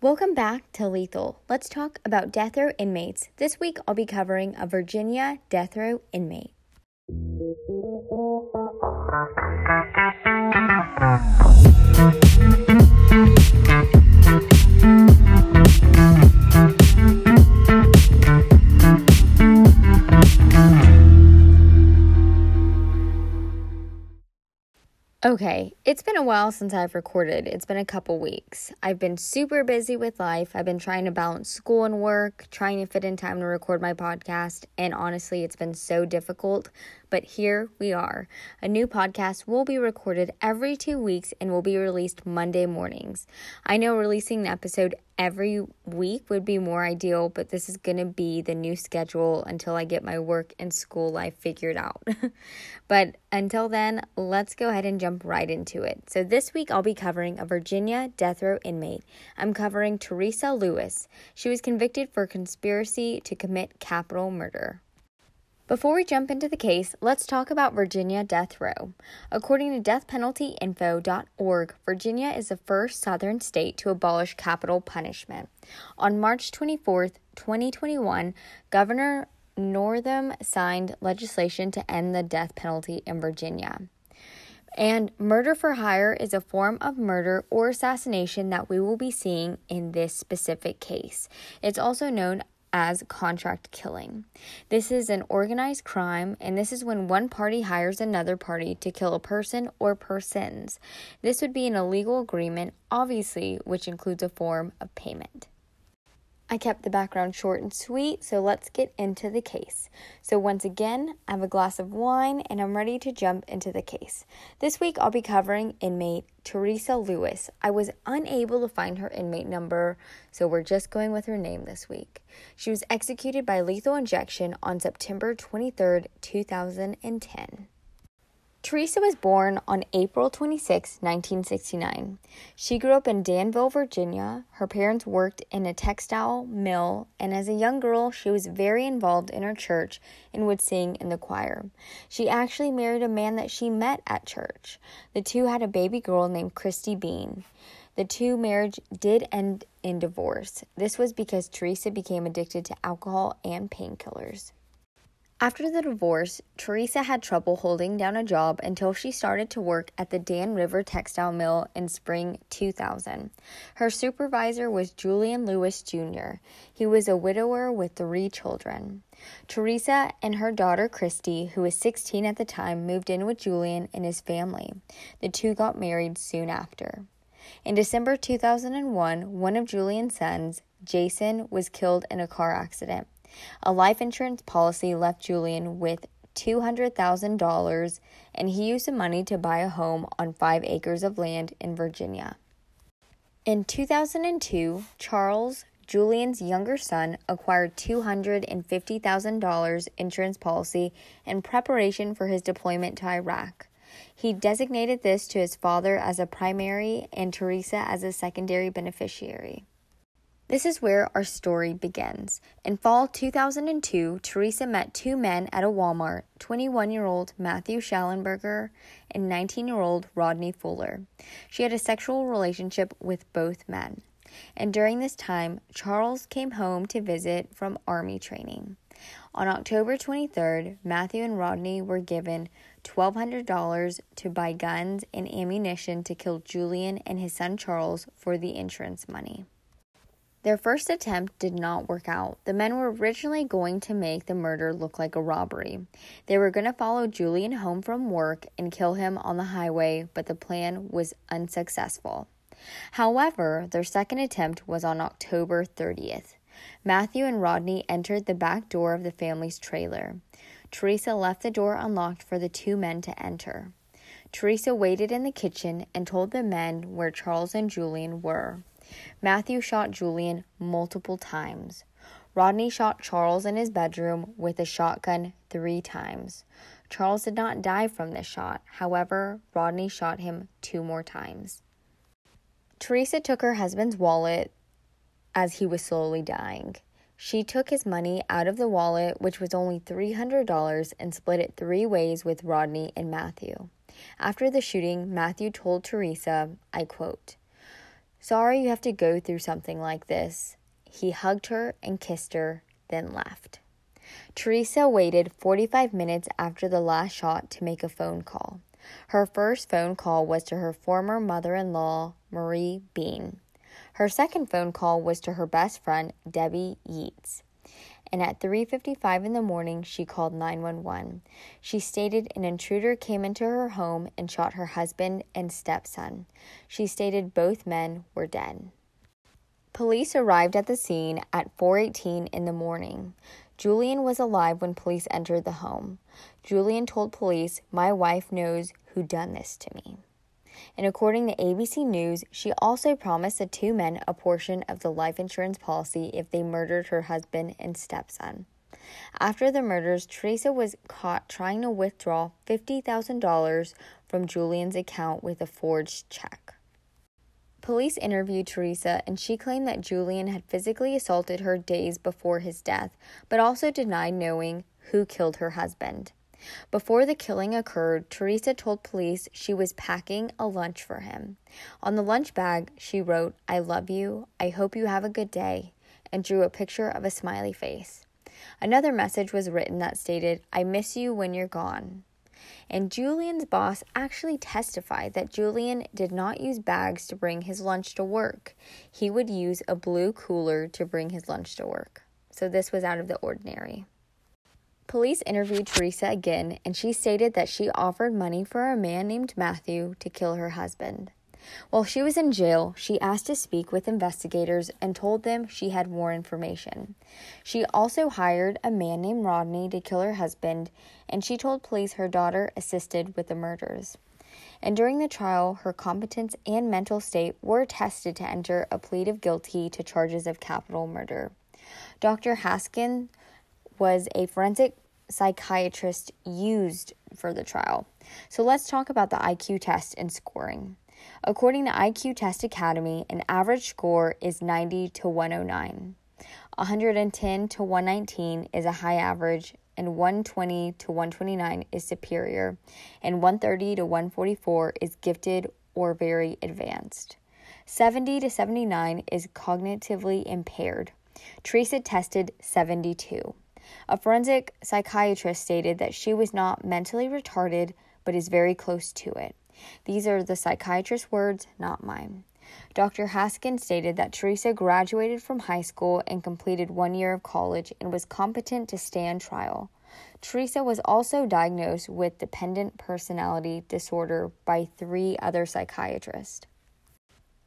Welcome back to Lethal. Let's talk about death row inmates. This week I'll be covering a Virginia death row inmate. Okay, it's been a while since I've recorded. It's been a couple weeks. I've been super busy with life. I've been trying to balance school and work, trying to fit in time to record my podcast, and honestly, it's been so difficult. But here we are. A new podcast will be recorded every two weeks and will be released Monday mornings. I know releasing an episode every week would be more ideal, but this is going to be the new schedule until I get my work and school life figured out. but until then, let's go ahead and jump right into it. So, this week I'll be covering a Virginia death row inmate. I'm covering Teresa Lewis. She was convicted for conspiracy to commit capital murder. Before we jump into the case, let's talk about Virginia death row. According to deathpenaltyinfo.org, Virginia is the first southern state to abolish capital punishment. On March 24, 2021, Governor Northam signed legislation to end the death penalty in Virginia. And murder for hire is a form of murder or assassination that we will be seeing in this specific case. It's also known as contract killing. This is an organized crime, and this is when one party hires another party to kill a person or persons. This would be an illegal agreement, obviously, which includes a form of payment. I kept the background short and sweet, so let's get into the case. So, once again, I have a glass of wine and I'm ready to jump into the case. This week I'll be covering inmate Teresa Lewis. I was unable to find her inmate number, so we're just going with her name this week. She was executed by lethal injection on September 23, 2010. Teresa was born on April 26, 1969. She grew up in Danville, Virginia. Her parents worked in a textile mill, and as a young girl, she was very involved in her church and would sing in the choir. She actually married a man that she met at church. The two had a baby girl named Christy Bean. The two marriage did end in divorce. This was because Teresa became addicted to alcohol and painkillers. After the divorce, Teresa had trouble holding down a job until she started to work at the Dan River Textile Mill in spring 2000. Her supervisor was Julian Lewis Jr. He was a widower with three children. Teresa and her daughter Christy, who was 16 at the time, moved in with Julian and his family. The two got married soon after. In December 2001, one of Julian's sons, Jason, was killed in a car accident. A life insurance policy left Julian with $200,000, and he used the money to buy a home on five acres of land in Virginia. In 2002, Charles, Julian's younger son, acquired $250,000 insurance policy in preparation for his deployment to Iraq. He designated this to his father as a primary and Teresa as a secondary beneficiary. This is where our story begins. In fall 2002, Teresa met two men at a Walmart 21 year old Matthew Shallenberger and 19 year old Rodney Fuller. She had a sexual relationship with both men. And during this time, Charles came home to visit from Army training. On October 23rd, Matthew and Rodney were given $1,200 to buy guns and ammunition to kill Julian and his son Charles for the insurance money. Their first attempt did not work out. The men were originally going to make the murder look like a robbery. They were going to follow Julian home from work and kill him on the highway, but the plan was unsuccessful. However, their second attempt was on October 30th. Matthew and Rodney entered the back door of the family's trailer. Teresa left the door unlocked for the two men to enter. Teresa waited in the kitchen and told the men where Charles and Julian were. Matthew shot Julian multiple times. Rodney shot Charles in his bedroom with a shotgun three times. Charles did not die from this shot. However, Rodney shot him two more times. Teresa took her husband's wallet as he was slowly dying. She took his money out of the wallet, which was only $300, and split it three ways with Rodney and Matthew. After the shooting, Matthew told Teresa, I quote, Sorry you have to go through something like this. He hugged her and kissed her, then left. Teresa waited 45 minutes after the last shot to make a phone call. Her first phone call was to her former mother in law, Marie Bean. Her second phone call was to her best friend, Debbie Yeatts. And at 3:55 in the morning, she called 911. She stated an intruder came into her home and shot her husband and stepson. She stated both men were dead. Police arrived at the scene at 4:18 in the morning. Julian was alive when police entered the home. Julian told police, "My wife knows who done this to me." And according to ABC News, she also promised the two men a portion of the life insurance policy if they murdered her husband and stepson. After the murders, Teresa was caught trying to withdraw $50,000 from Julian's account with a forged check. Police interviewed Teresa and she claimed that Julian had physically assaulted her days before his death, but also denied knowing who killed her husband. Before the killing occurred, Teresa told police she was packing a lunch for him. On the lunch bag, she wrote, I love you, I hope you have a good day, and drew a picture of a smiley face. Another message was written that stated, I miss you when you're gone. And Julian's boss actually testified that Julian did not use bags to bring his lunch to work. He would use a blue cooler to bring his lunch to work. So this was out of the ordinary. Police interviewed Teresa again, and she stated that she offered money for a man named Matthew to kill her husband. While she was in jail, she asked to speak with investigators and told them she had more information. She also hired a man named Rodney to kill her husband, and she told police her daughter assisted with the murders. And during the trial, her competence and mental state were tested to enter a plea of guilty to charges of capital murder. Dr. Haskin was a forensic psychiatrist used for the trial. So let's talk about the IQ test and scoring. According to IQ Test Academy, an average score is 90 to 109. 110 to 119 is a high average, and 120 to 129 is superior, and 130 to 144 is gifted or very advanced. 70 to 79 is cognitively impaired. Teresa tested 72. A forensic psychiatrist stated that she was not mentally retarded, but is very close to it. These are the psychiatrist's words, not mine. Dr. Haskin stated that Teresa graduated from high school and completed one year of college and was competent to stand trial. Teresa was also diagnosed with dependent personality disorder by three other psychiatrists.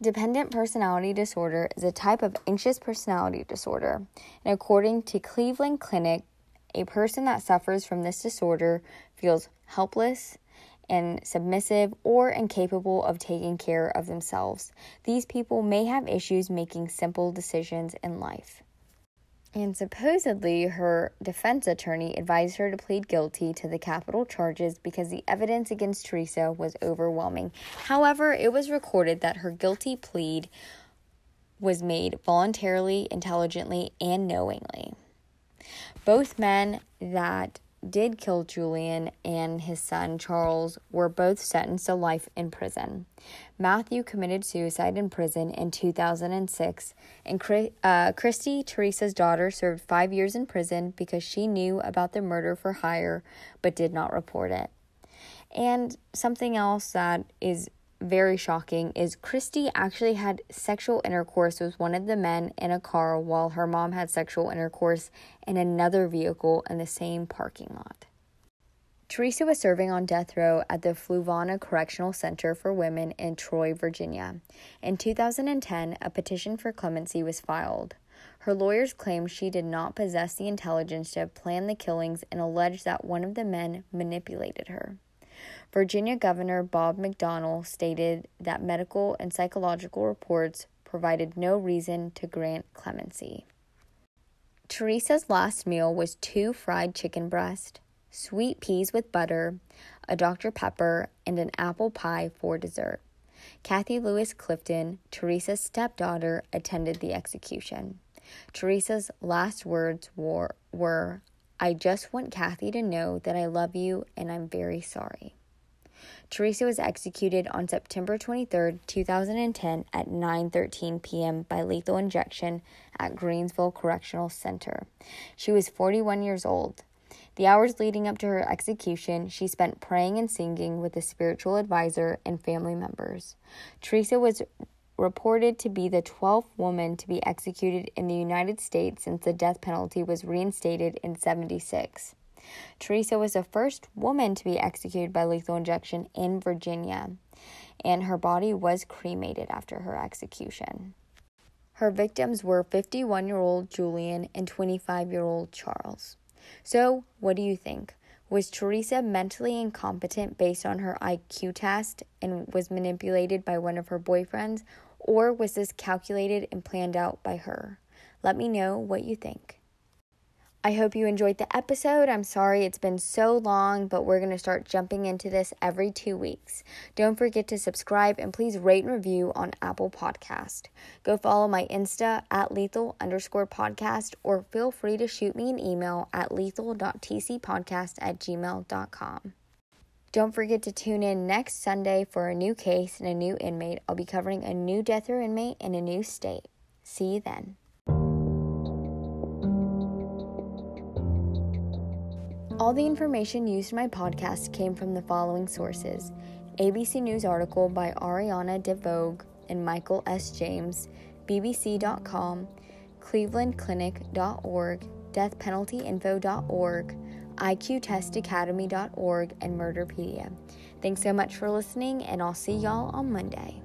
Dependent personality disorder is a type of anxious personality disorder, and according to Cleveland Clinic, a person that suffers from this disorder feels helpless, and submissive or incapable of taking care of themselves. These people may have issues making simple decisions in life. And supposedly, her defense attorney advised her to plead guilty to the capital charges because the evidence against Teresa was overwhelming. However, it was recorded that her guilty plea was made voluntarily, intelligently, and knowingly. Both men that did kill Julian and his son Charles were both sentenced to life in prison. Matthew committed suicide in prison in 2006, and uh, Christy, Teresa's daughter, served five years in prison because she knew about the murder for hire but did not report it. And something else that is very shocking is Christy actually had sexual intercourse with one of the men in a car while her mom had sexual intercourse in another vehicle in the same parking lot. Teresa was serving on death row at the Fluvanna Correctional Center for Women in Troy, Virginia. In 2010, a petition for clemency was filed. Her lawyers claimed she did not possess the intelligence to have planned the killings and alleged that one of the men manipulated her. Virginia Governor Bob McDonnell stated that medical and psychological reports provided no reason to grant clemency. Teresa's last meal was two fried chicken breast, sweet peas with butter, a Dr. Pepper, and an apple pie for dessert. Kathy Lewis Clifton, Teresa's stepdaughter, attended the execution. Teresa's last words were, were I just want Kathy to know that I love you and I'm very sorry. Teresa was executed on September 23, 2010 at 9:13 p.m. by lethal injection at Greensville Correctional Center. She was 41 years old. The hours leading up to her execution, she spent praying and singing with a spiritual advisor and family members. Teresa was reported to be the 12th woman to be executed in the United States since the death penalty was reinstated in 76. Teresa was the first woman to be executed by lethal injection in Virginia, and her body was cremated after her execution. Her victims were 51 year old Julian and 25 year old Charles. So, what do you think? Was Teresa mentally incompetent based on her IQ test and was manipulated by one of her boyfriends, or was this calculated and planned out by her? Let me know what you think. I hope you enjoyed the episode. I'm sorry it's been so long, but we're going to start jumping into this every two weeks. Don't forget to subscribe and please rate and review on Apple Podcast. Go follow my Insta at lethal underscore podcast or feel free to shoot me an email at lethal.tcpodcast at gmail.com. Don't forget to tune in next Sunday for a new case and a new inmate. I'll be covering a new death row inmate in a new state. See you then. All the information used in my podcast came from the following sources ABC News article by Ariane de Vogue and Michael S. James, BBC.com, ClevelandClinic.org, DeathPenaltyInfo.org, IQTestAcademy.org, and Murderpedia. Thanks so much for listening, and I'll see y'all on Monday.